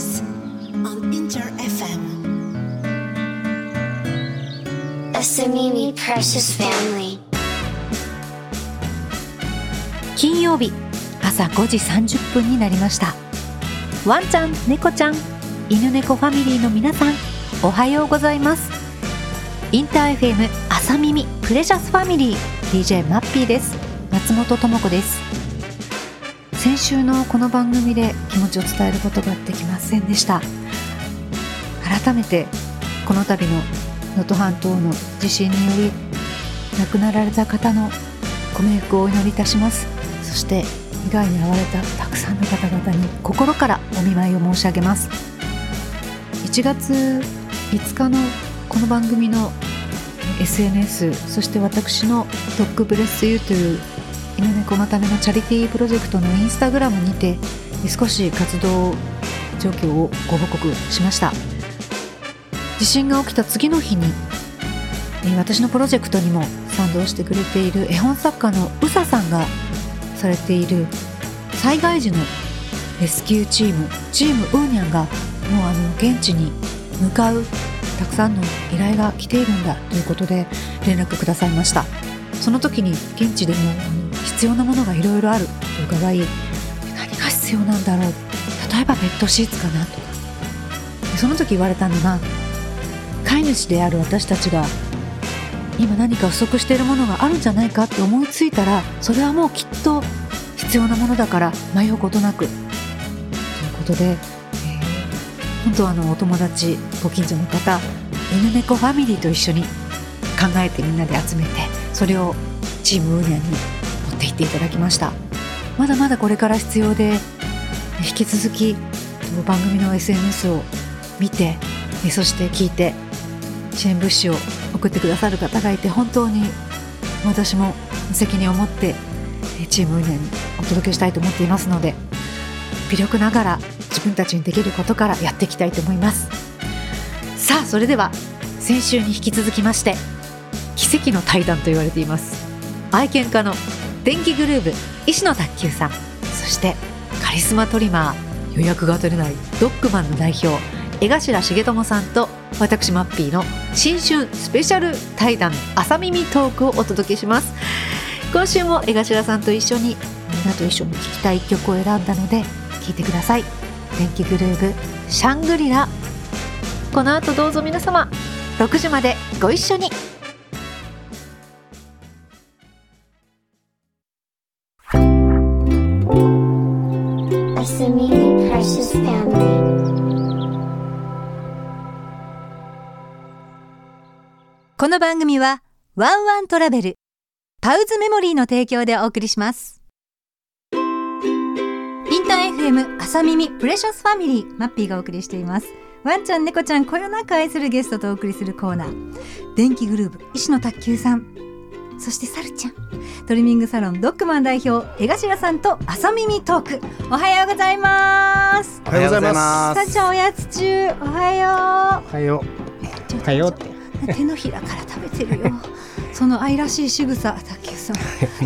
News on Inter FM. Asamimi Precious Family. 金曜日朝5時30分になりましたワンちゃん猫ちゃん犬猫ファミリーの皆さんおはようございますインター FM 朝耳プレシャスファミリー DJ マッピーです松本智子です先週のこの番組で気持ちを伝えることができませんでした。改めてこの度の能登半島の地震により亡くなられた方のご冥福をお祈りいたします。そして被害に遭われたたくさんの方々に心からお見舞いを申し上げます。1月5日のこの番組の SNS そして私の「ドッグブレスユーという犬猫のためのチャリティープロジェクトのインスタグラムにて少し活動状況をご報告しました。地震が起きた次の日に私のプロジェクトにも賛同してくれている絵本作家のうささんがされている災害時のレスキューチームチームウーニャンがもうあの現地に向かうたくさんの依頼が来ているんだということで連絡くださいました。その時に現地でも必要なものがいろいろある。と伺い何が必要なんだろう。例えばベッドシーツかなとか。その時言われたのが飼い主である私たちが今何か不足しているものがあるんじゃないかって思いついたらそれはもうきっと必要なものだから迷うことなく。ということで、えー本当はあのお友達ご近所の方犬猫ファミリーと一緒に考えてみんなで集めてそれをチームウーニャにていただきました。まだまだこれから必要で引き続き番組の SNS を見てそして聞いて支援物資を送ってくださる方がいて本当に私も責任を持ってチームウーニャにお届けしたいと思っていますので微力ながら自分たちにできることからやっていきたいと思います。さあそれでは先週に引き続きまして奇跡の対談と言われています。愛犬家の電気グルーヴ石野卓球さん。そしてカリスマトリマー予約が取れないドッグマンの代表江頭重友さんと私マッピーの新春スペシャル対談朝耳トークをお届けします。今週も江頭さんと一緒にみんなと一緒に聴きたい曲を選んだので聴いてください。電気グルーヴシャングリラ。この後どうぞ皆様6時までご一緒に。の番組はワンワントラベル Paws Memory の提供でお送りします。 Inter FM 朝耳 Precious Family マッピーがお送りしています。ワンちゃん猫ちゃんこよなく愛するゲストとお送りするコーナー。電気グルーヴ石野卓球さん。そしてサルちゃん。トリミングサロンドッグマン代表江頭さんと朝耳トーク。おはようございます。おはようございまサルちゃんおやつ中。おはよす。はよう。う。はよって。手のひらから食べてるよ。その愛らしい仕草卓球さん。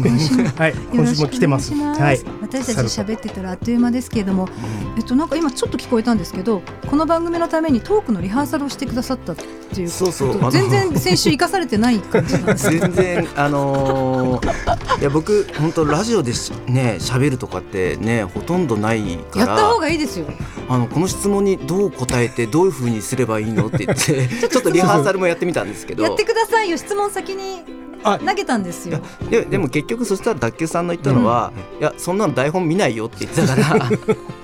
今週もはい、よ今週も来てます、はい。私たち喋ってたらあっという間ですけれども、えっとなんか今ちょっと聞こえたんですけどこの番組のためにトークのリハーサルをしてくださったっていうそうそう。全然先週生かされてない感じなんです 全然あのー、いや僕本当ラジオでしね喋るとかってねほとんどないかやった方らがいいですよ。あのこの質問にどう答えてどういう風にすればいいのって言って ちょっとリハーサルもやってみたんですけど。やってくださいよ。質問先に。あ投げたんですいやよででも結局そしたら卓球さんの言ったのは、いやそんなの台本見ないよって言ってたから。え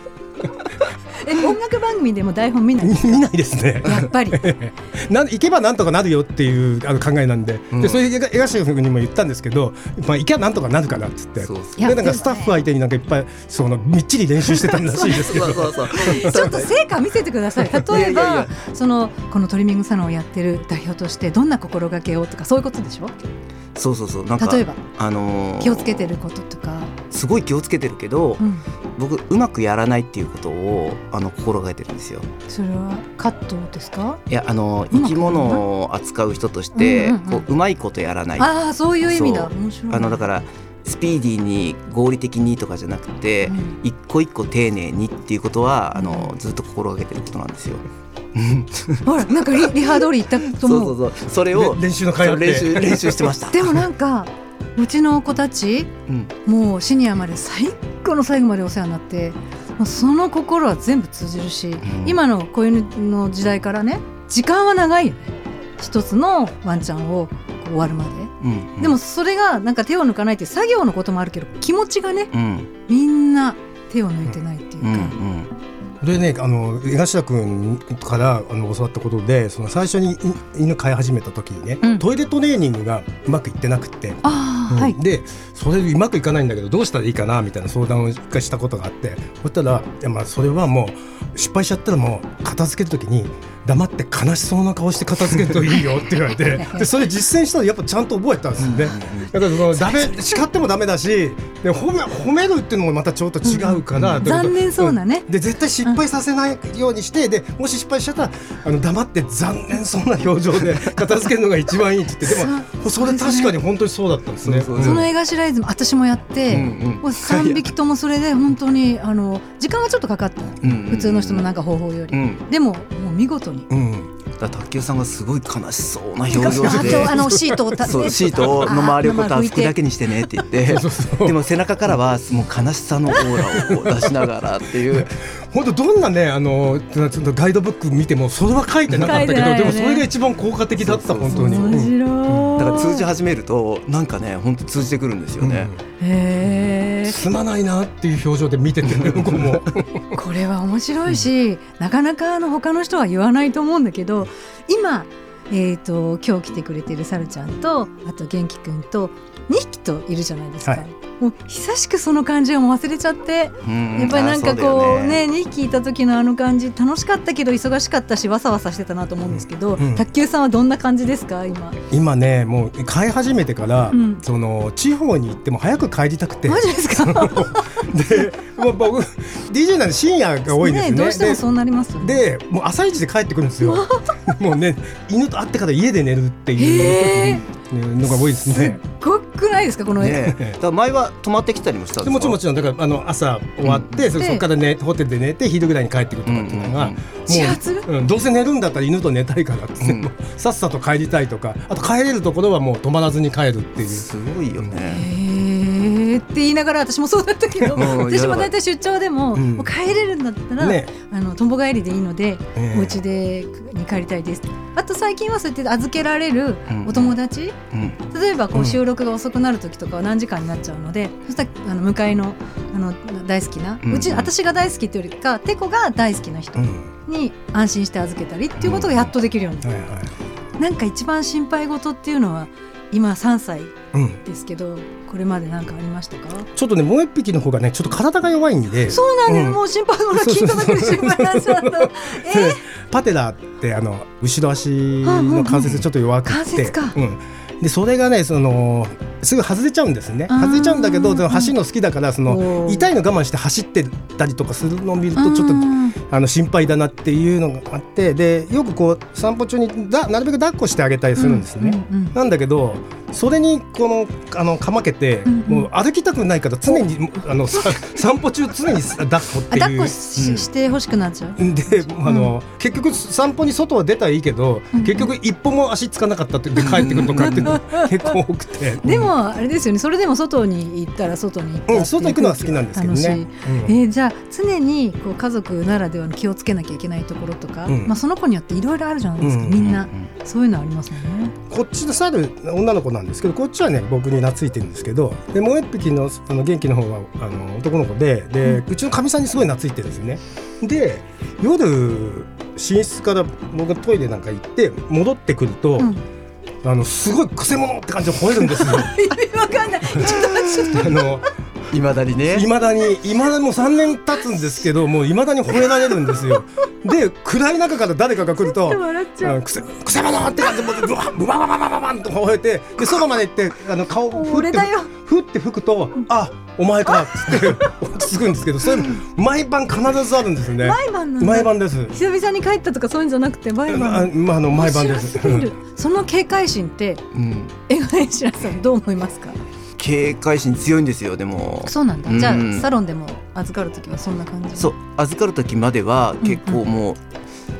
音楽番組でも台本見ない 見ないですね。やっぱり。なん行けばなんとかなるよっていうあの考えなんで、うん。でそれで江頭君にも言ったんですけど、まあ行けばなんとかなるかなっつって。そうそう。いやでなんかスタッフ相手になんかいっぱいそのみっちり練習してたらしいですけど。ちょっと成果見せてください。例えばいやいや。いやそのこのトリミングサロンをやってる代表としてどんな心がけをとかそういうことでしょ？そうそうそう。なんか例えば。あのー気をつけてることとか、すごい気をつけてるけど、うん、僕うまくやらないっていうことをあの心がけてるんですよ。それはカットですか？いやあの生き物を扱う人として、うんうんうん。こううまいことやらない。ああそういう意味だ。面白い。あのだからスピーディーに合理的にとかじゃなくて、うん。一個一個丁寧にっていうことはあのずっと心がけてることなんですよ。ほらなんかリリハ通り言ったと そう。思そううそう。それをれ練習の練習練習してました。でもなんかうちの子たちうん。もうシニアまで最後の最後までお世話になってその心は全部通じるし、ん。今の子犬の時代からね時間は長いよね。一つのワンちゃんを終わるまで、うんうん。でもそれがなんか手を抜かないっていう作業のこともあるけど気持ちがねうんみんな手を抜いてないっていうか、うんうんこれねあの江頭君からあの教わったことでその最初にい犬飼い始めた時にね、うん。トイレトレーニングがうまくいってなくって。ああ、はい。でそれでうまくいかないんだけどどうしたらいいかなみたいな相談を一回したことがあって。そしたらいやまあそれはもう失敗しちゃったらもう片付ける時に黙って悲しそうな顔して片付けるといいよって言われて でそれ実践したらやっぱちゃんと覚えたんですよね。だからそのダメ叱ってもダメだしで褒め褒めるっていうのもまたちょっと違うから、うん。残念そうなね。ん。で絶対失敗させないようにして、でもし失敗しちゃったらあの黙って残念そうな表情で片付けるのが一番いいって言って でもそれ確かに本当にそうだったんですね。そうそうその絵頭イズム私もやって、うんもう3匹ともそれで本当にあの時間はちょっとかかった。うんうん。普通の人のなんか方法より、うん。でももう見事に。うん。だ卓球さんがすごい悲しそうな表あ情で。と あのシートをたそうシートの周りをこうた拭くだけにしてねって言って。でも背中からはもう悲しさのオーラを出しながらっていう。本当どんなねあのちょっとガイドブック見てもそれは書いてなかったけど、ね。でもそれが一番効果的だった本当に。面白い。だから通じ始めるとなんかね本当通じてくるんですよね。へえ。すまないなっていう表情で見ててね向こうも。これは面白いし、なかなかあの他の人は言わないと思うんだけど、今。えー、と今日来てくれてるサルちゃんとあと元気くんと2匹といるじゃないですか、はいもう久しくその感じを忘れちゃってうん。やっぱりなんかあそうだよこうね2匹いた時のあの感じ楽しかったけど忙しかったしわさわさしてたなと思うんですけど、うん。卓球さんはどんな感じですか今？今ねもう飼い始めてから、うん。その地方に行っても早く帰りたくて。マジですか？で、まあ、僕 DJ なんで深夜が多いんですよね。どうしてもそうなりますよね。ででもう朝一で帰ってくるんですよ。もうね犬と会ってから家で寝るってへいうのが多いですすっね。ごくないですかこの絵、ね だから前は泊まってきたりもしたんですか？でもちろんもちろんだからあの朝終わって、そでそこからねホテルで寝て昼ぐらいに帰ってくるとかっていうのが、うんうんうんも始発う、うん、どうせ寝るんだったら犬と寝たいからって、う。ん。もうさっさと帰りたいとかあと帰れるところはもう泊まらずに帰るっていう。すごいよね。って言いながら私もそうだったけど うん私も大体出張でも,、うん。もう帰れるんだったら、ね。あのとんぼ帰りでいいので、ええ。お家でに帰りたいです。あと最近はそうやって預けられるうん。お友達、うん。例えばこううん収録が遅くなる時とかは何時間になっちゃうので、そしたらあの向かいのあの大好きな、うん。うち私が大好きっていうよりかテコが大好きな人うん。に安心して預けたりっていうことがやっとできるようになっはいはいた、なんか一番心配事っていうのは今3歳うん、ですけどこれまで何かありましたか？ちょっとねもう一匹の方がねちょっと体が弱いんで。そうなんです、うん。もう心配ほら聞いただけで心配になっちゃったで パテラってあの後ろ足の関節ちょっと弱くて、関節か。うん、でそれがねそのすぐ外れちゃうんですね。外れちゃうんだけどでも走るの好きだからその痛いの我慢して走ってたりとかするのを見るとちょっとうんあの心配だなっていうのがあってでよくこう散歩中にだなるべく抱っこしてあげたりするんですね。うんうんなんだけどそれにこのあのかまけて、うんうん。もう歩きたくないから常にあのさ散歩中常に抱っこっていう。あ抱っこし,、して欲しくなっちゃう？であの、結局散歩に外は出たらいいけど、うん結局一歩も足つかなかったって言って帰ってくるとかっていうの結構多くて。でもあれですよね。それでも外に行ったら外に行ったうん外行くのは好きなんですけどね。うん。えーじゃあ常にこう家族ならではの気をつけなきゃいけないところとか、うん。まあ、その子によっていろいろあるじゃないですか、うん。みんな、そういうのありますもんね。こっちの猿女の子なんですけどこっちはね僕に懐いてるんですけどでもう一匹のあの元気の方はあの男の子でで、うちのかみさんにすごい懐いてるんですよね。で夜寝室から僕がトイレなんか行って戻ってくると、うんあのすごいくせ者って感じで吠えるんですよ。わかんない。ちょっとちょっとあのいまだにねいまだにいまだにもう3年経つんですけどもういまだに吠えられるんですよ。で暗い中から誰かが来るとう。あくせくせ者って感じでもうブワブワバババババンと吠えてでそばまで行ってあの顔をふって俺だよ。ふって吹くとあお前かっつって落ち着くんですけどそれ毎晩必ずあるんですよね。毎晩なんだ。毎晩です。久々に帰ったとかそういうんじゃなくて毎あ晩。まああの毎晩です。その警戒心ってうん江上白さんどう思いますか？警戒心強いんですよでも。そうなんだ、うん。じゃあサロンでも預かる時はそんな感じ？そう預かる時までは結構もう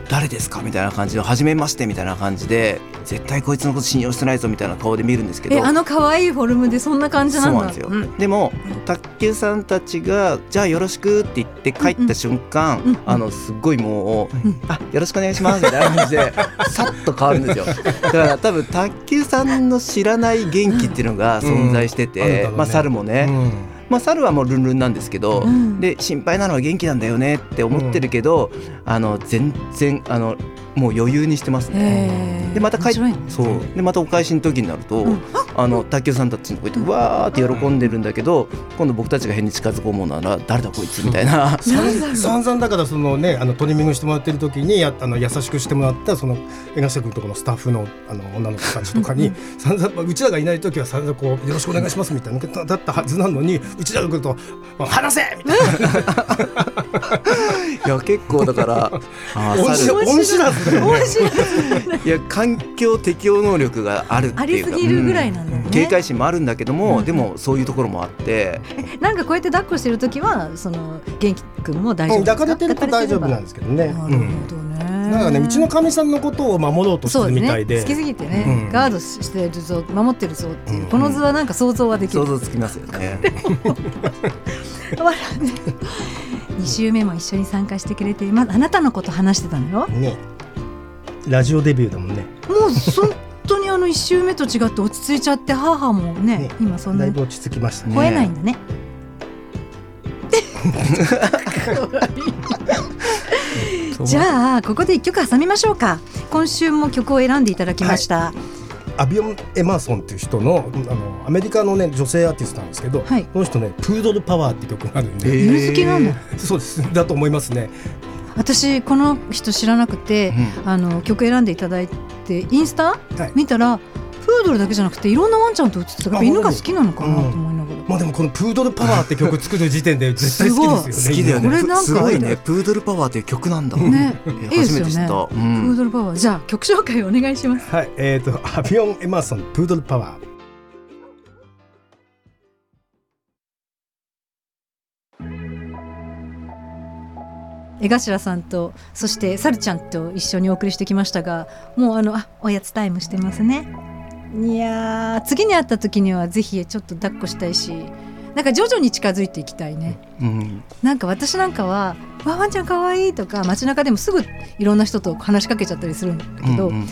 誰ですか？みたいな感じの初めましてみたいな感じで絶対こいつのこと信用してないぞみたいな顔で見るんですけど。えあの可愛いフォルムでそんな感じなんだ。そうなんですよ、ん。でも卓球さんたちが「じゃあよろしく」って言って帰った瞬間、うん。うん。あのすっごいもう「ん。あよろしくお願いします」みたいな感じでさっと変わるんですよ。だから多分卓球さんの知らない元気っていうのが存在してて、うん。ね。まあ猿もね、うんまあ猿はもうルンルンなんですけど、うん。で心配なのは元気なんだよねって思ってるけど、あの全然あのもう余裕にしてますね。でまた帰っそう。でまたお返しの時になると、うん。あの卓球さんたちのとこ行ってわーって喜んでるんだけど今度僕たちが変に近づこうものなら誰だこいつみたいな。散々だからそのねあのトリミングしてもらってる時にやあの優しくしてもらったその江頭君とこのスタッフのあの女の子たちとかに散々うちらがいない時は散々こうよろしくお願いしますみたいなだだったはずなのにうちらが来るとまあ話せ! みたいな。いや結構だから恩知らずだよね面白い。いや環境適応能力があるってありいうか。すぎるぐらいなん警戒心もあるんだけども、うん。でもそういうところもあって。なんかこうやって抱っこしてる時はその元気くんも大丈夫うん。抱かれてると大丈夫なんでですけどね。なるほどうん。ねなんかねうちのかみさんのことを守ろうとしてるみたいで。ね。好きすぎてね、うん。ガードしてるぞ守ってるぞって。いう、うん。この図はなんか想像はできる。想像つきますよね。2週目も一緒に参加してくれてまあなたのこと話してたのよ。ね。ラジオデビューだもんね。もう本当にあの1週目と違って落ち着いちゃって母もねね今そんなにだいぶ落ち着きましたね。吠えないんだね。じゃあここで一曲挟みましょうか。今週も曲を選んでいただきました、アビオン・エマーソンっていう人のあのアメリカのね女性アーティストなんですけど、はい。この人ねプードルパワーって曲があるんで、え犬好きなんだ。そうです。だと思いますね。私この人知らなくて、あの曲選んでいただいてインスタ、はい見たらプードルだけじゃなくていろんなワンちゃんと映ってたからあ犬が好きなのかなと思いながら、まあでもこのプードルパワーって曲作る時点で絶対好きですよね。好きだよね。これなんかすごいね。プードルパワーっていう曲なんだ。ねえいいですよね初めて知った。うプーん。ドルパワーじゃあ曲紹介お願いしますはい、えっ、とアビオン・エマーソンプードルパワー。江頭さんとそしてさるちゃんと一緒にお送りしてきましたがもうあのあおやつタイムしてますね。いやー次に会った時にはぜひちょっと抱っこしたいしなんか徐々に近づいていきたいね。うん。なんか私なんかは「わワンちゃんかわいい」とか街中でもすぐいろんな人と話しかけちゃったりするんだけど、うんうん。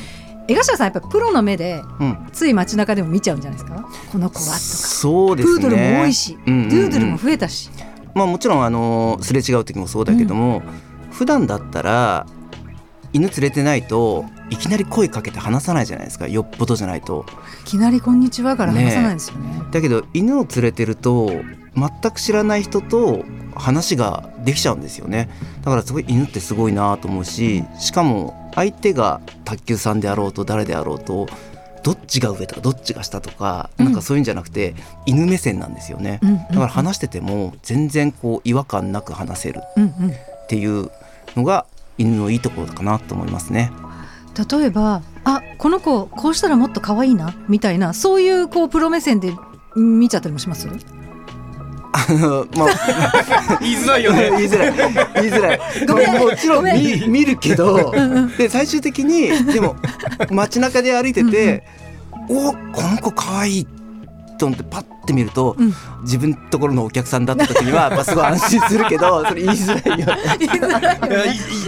江頭さんやっぱプロの目でうん。つい街中でも見ちゃうんじゃないですか？この子はとか、そうですね。プードルも多いし、うんうんうん。ドゥードルも増えたし、まあもちろんあのすれ違う時もそうだけども、普段だったら犬連れてないといきなり声かけて話さないじゃないですか。よっぽどじゃないと。いきなり「こんにちは」から話さないですよねだけど犬を連れてると全く知らない人と話ができちゃうんですよねだからすごい犬ってすごいなと思うししかも相手が卓球さんであろうと誰であろうとどっちが上とかどっちが下とか、うん。なんかそういうんじゃなくて犬目線なんですよね、うんうんだから話してても全然こう違和感なく話せる。うんうん。っていうのが犬のいいところかなと思いますね。例えばあこの子こうしたらもっと可愛いなみたいなそういうこうプロ目線で見ちゃったりもします？あのまあ 言いづらいよね。言いづらい。言いづらい。ごめん。もちろん見見るけどで最終的にでも街中で歩いてて「おこの子かわいい」と思ってパッて見ると、うん。自分のところのお客さんだった時にはやっぱすごい安心するけど それ言いづらいよね。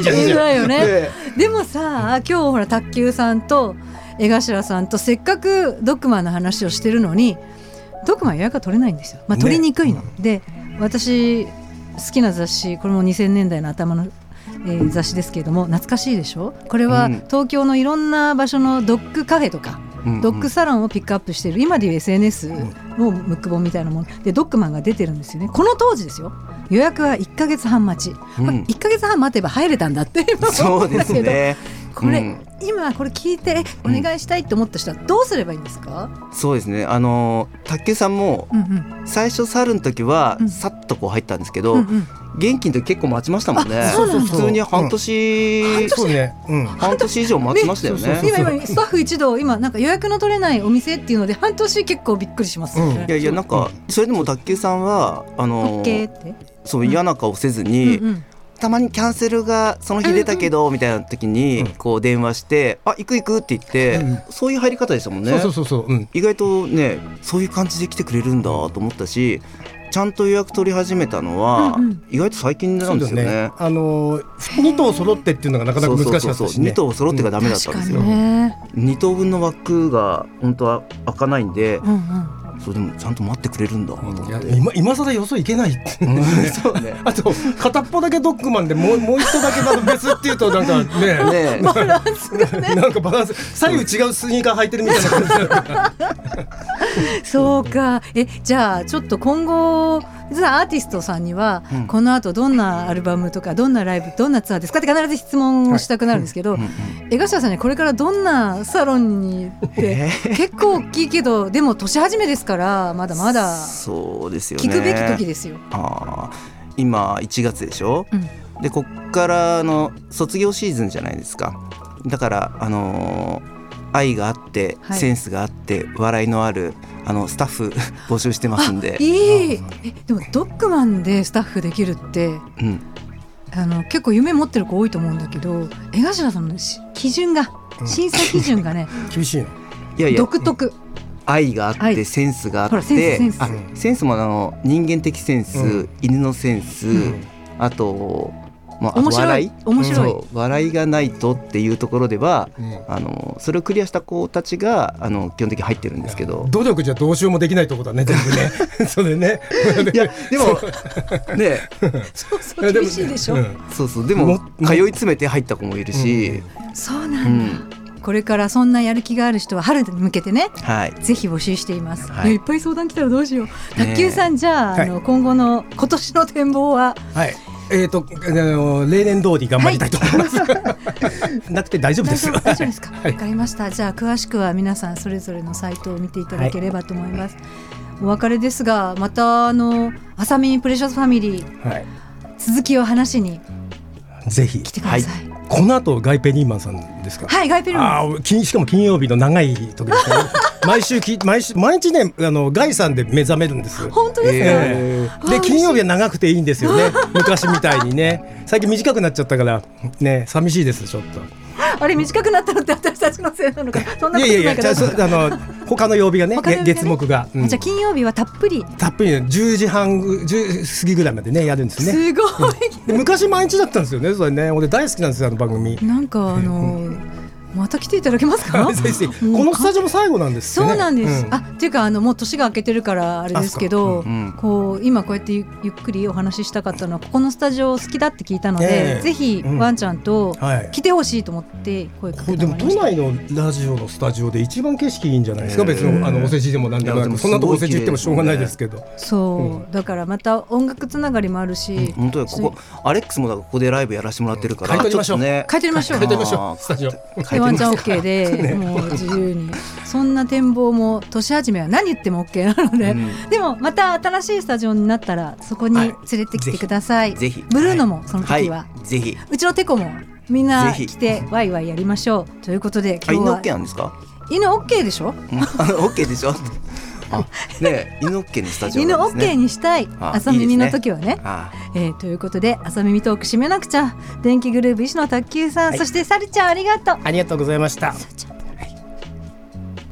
言いづらいよね。ででもさ今日ほら卓球さんと江頭さんとせっかくドッグマンの話をしてるのにドッグマン予約が取れないんですよ、まあ、ね取りにくいの。で私好きな雑誌これも2000年代の頭の、えー雑誌ですけれども懐かしいでしょ？これはうん。東京のいろんな場所のドッグカフェとか、うんうん。ドッグサロンをピックアップしている今でいう SNS のムック本みたいなもの。でドッグマンが出てるんですよね。この当時ですよ。予約は1か月半待ち、うん。これ1か月半待てば入れたんだって今そうんですね。これ、うん。今これ聞いてえお願いしたいと思った人はどうすればいいんですか、そうですね。あの卓球さんもうんうん。最初猿の時はうん。さっとこう入ったんですけど、うんうん。元気の時結構待ちましたもんね。あそうなんだ普通に半年、半年？以上待ちましたよね。ねそうそう今今スタッフ一同今なんか予約の取れないお店っていうので半年結構びっくりします。いやいやなんかそれでも卓球さんはあオのッケーって？そう嫌な顔せずに、うんうんたまにキャンセルがその日出たけど、みたいな時にうんこう電話して「あ行く行く」って言って、うんそういう入り方でしたもんね。そうそうそうそううん意外とねそういう感じで来てくれるんだと思ったしちゃんと予約取り始めたのは、うんうん意外と最近なんですよね。あの2頭揃ってっていうのがなかなか難しかったそうそうそうしね2頭揃ってがダメだったんですよ。確かにね。2頭分の枠が本当は開かないんで、うんうん。それでもちゃんと待ってくれるんだと思って。いや今今更よそ行けないって。うん。そうね。あと片っぽだけドッグマンでもうもう一頭だけまた別っていうとなんかねねバランスがね。なんかバランス。左右違うスニーカー履いてるみたいな感じそうか。えじゃあちょっと今後実はアーティストさんには、うん。この後どんなアルバムとかどんなライブどんなツアーですかって必ず質問をしたくなるんですけど、うんうん江頭さんにこれからどんなサロンに行って、結構大きいけどでも年始めですからまだまだそうですよね。聞くべき時ですよ。あー今1月でしょ、うん。でこっからの卒業シーズンじゃないですか。だからあのー愛があって、はい。センスがあって笑いのあるあのスタッフ 募集してますんで、いい。えでもドッグマンでスタッフできるってうん、あの結構夢持ってる子多いと思うんだけど江頭さんのし基準がうん。審査基準がね 厳しいのいやいや独特。愛があって、愛センスがあってンスセンス。あセンスもあの人間的センス、うん。犬のセンス、うん。あと、まあ、面白い。笑い？面白い。そう。笑いがないとっていうところではうんあのそれをクリアした子たちがあの基本的に入ってるんですけど。努力じゃどうしようもできないとこだね全部ね。それね。いやでも ね。そうそう厳しいでしょ、うん。そうそう。でもも通い詰めて入った子もいるし、そうなんだ、うん。これからそんなやる気がある人は春に向けてね。はい。ぜひ募集しています、はい。いやいっぱい相談来たらどうしよう。ね卓球さんじゃあ,、はい。あの今後の今年の展望は？はいえー、とあの例年通り頑張りたいと思います、なくて大丈夫です。大丈夫ですか？わ、はい。かりました。じゃあ詳しくは皆さんそれぞれのサイトを見ていただければと思います、お別れですがまたあのあさみプレシャスファミリーはい、続きを話にぜひ。来てください。この後ガイペニーマンさんですか？はい、ガイペルマン。金しかも金曜日の長い時ですね毎週き毎週毎日ねあのガイさんで目覚めるんです本当ですか、ええ。で金曜日は長くていいんですよね。昔みたいにね。最近短くなっちゃったからね寂しいですちょっと。あれ短くなったのって私たちのせいなのか。そんないことやいやいないやじゃあの他の曜日がねね。月目が、うん。じゃあ金曜日はたっぷり。たっぷりね10時半ぐ10過ぎぐらいまでねやるんですね。すごい、で昔毎日だったんですよねそれね。俺大好きなんですよあの番組。なんかあのまた来ていただけますか？このスタジオも最後なんですってね。そうなんです、うん。あっていうかあのもう年が明けてるからあれですけど、あそうん。こう今こうやってゆゆっくりお話ししたかったのはここのスタジオ好きだって聞いたので、ええ。ぜひうん。ワンちゃんとはい。来てほしいと思って声かけこれでも都てもらいました。内のラジオのスタジオで一番景色いいんじゃないですか、ええ別のあのお世辞でもなんでもそんなとこお世辞言ってもしょうがないですけど。そう、だからまた音楽つながりもあるし、本当やここアレックスもここでライブやらせてもらってるから。買い取りましょう。ちってみましょう。変えてみましょう。スタジオでワンちゃん OK で、もう自由に。そんな展望も年始めは何言っても OK なので、うん。でもまた新しいスタジオになったらそこに連れてきてください、ぜひ。ブルーノもそのは。い。時は、ぜひ。うちのテコもみんな来てワイワイやりましょう。ということで今日は OK なんですか？犬 OK でしょ？うん。あの OK でしょ？あねえ犬 OK のスタジオ犬なんです OK ねにしたい。あ朝耳の時はね。あ。えーということで朝耳トーク締めなくちゃ。電気グループ石野卓球さん、はい。そしてサルちゃんありがとう。ありがとうございました。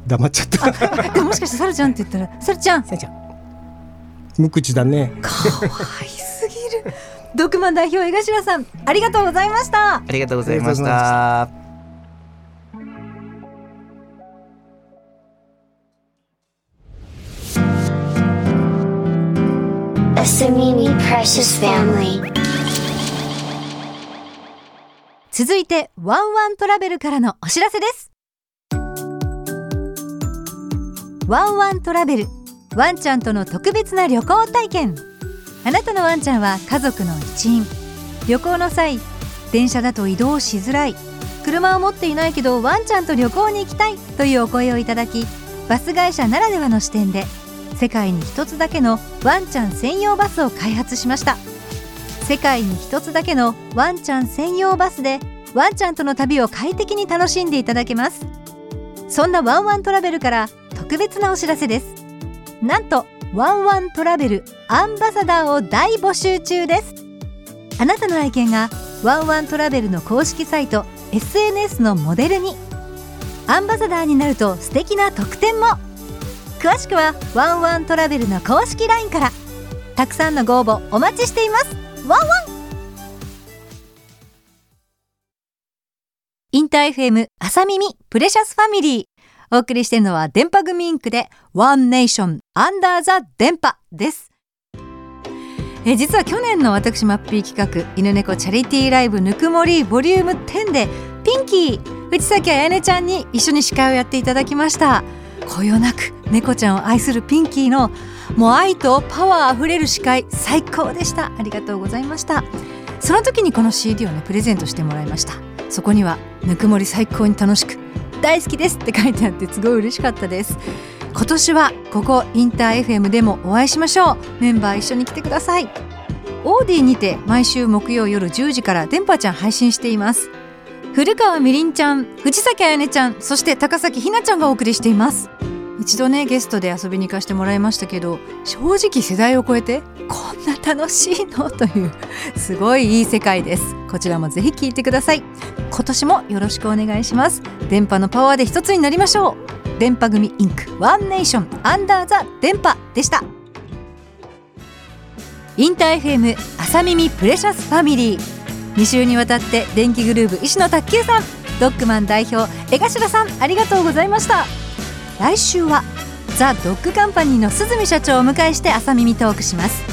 黙っちゃった。でももしかしてサルちゃんって言ったらサルちゃん。無口だね。かわいすぎる。ドクマン代表江頭さんありがとうございました。ありがとうございました。Precious Family. 続いてワンワントラベルからのお知らせです。ワンワントラベルワンちゃんとの特別な旅行体験。あなたのワンちゃんは家族の一員。旅行の際電車だと移動しづらい。車を持っていないけどワンちゃんと旅行に行きたいというお声をいただきバス会社ならではの視点で世界に一つだけのワンちゃん専用バスを開発しました。世界に一つだけのワンちゃん専用バスでワンちゃんとの旅を快適に楽しんでいただけます。そんなワンワントラベルから特別なお知らせです。なんとワンワントラベルアンバサダーを大募集中です。あなたの愛犬がワンワントラベルの公式サイト SNS のモデルに。アンバサダーになると素敵な特典も。詳しくはワンワントラベルの公式 LINE から。たくさんのご応募お待ちしています。ワンワン。インター FM 朝耳プレシャスファミリー。お送りしているのは電波組インクでワンネーションアンダーザ電波です。え実は去年の私マッピー企画犬猫チャリティーライブぬくもりボリューム10でピンキー内崎彩音ちゃんに一緒に司会をやっていただきました。こよなく猫ちゃんを愛するピンキーのもう愛とパワーあふれる司会最高でした。ありがとうございました。その時にこの CD をねプレゼントしてもらいました。そこにはぬくもり最高に楽しく大好きですって書いてあってすごい嬉しかったです。今年はここインター FM でもお会いしましょう。メンバー一緒に来てください。オーディにて毎週木曜夜10時から電波ちゃん配信しています。古川みりんちゃん藤崎彩音ちゃんそして高崎ひなちゃんがお送りしています。一度ねゲストで遊びに行かせてもらいましたけど正直世代を超えてこんな楽しいの？というすごいいい世界です。こちらもぜひ聞いてください。今年もよろしくお願いします。電波のパワーで一つになりましょう。電波組インクワンネーションアンダーザ電波でした。インター FM 朝耳プレシャスファミリー。2週にわたって電気グルーヴ石野卓球さんドッグマン代表江頭さんありがとうございました。来週はザ・ドッグカンパニーの鈴見社長をお迎えして朝耳トークします。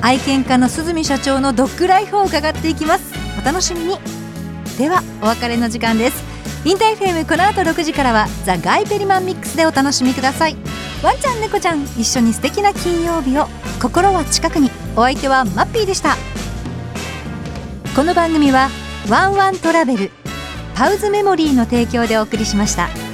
愛犬家の鈴見社長のドッグライフを伺っていきます。お楽しみに。ではお別れの時間です。インター FM この後6時からはザ・ガイペリマンミックスでお楽しみください。ワンちゃん猫ちゃん一緒に素敵な金曜日を。心は近くに。お相手はマッピーでした。この番組はワンワントラベルパウズメモリーの提供でお送りしました。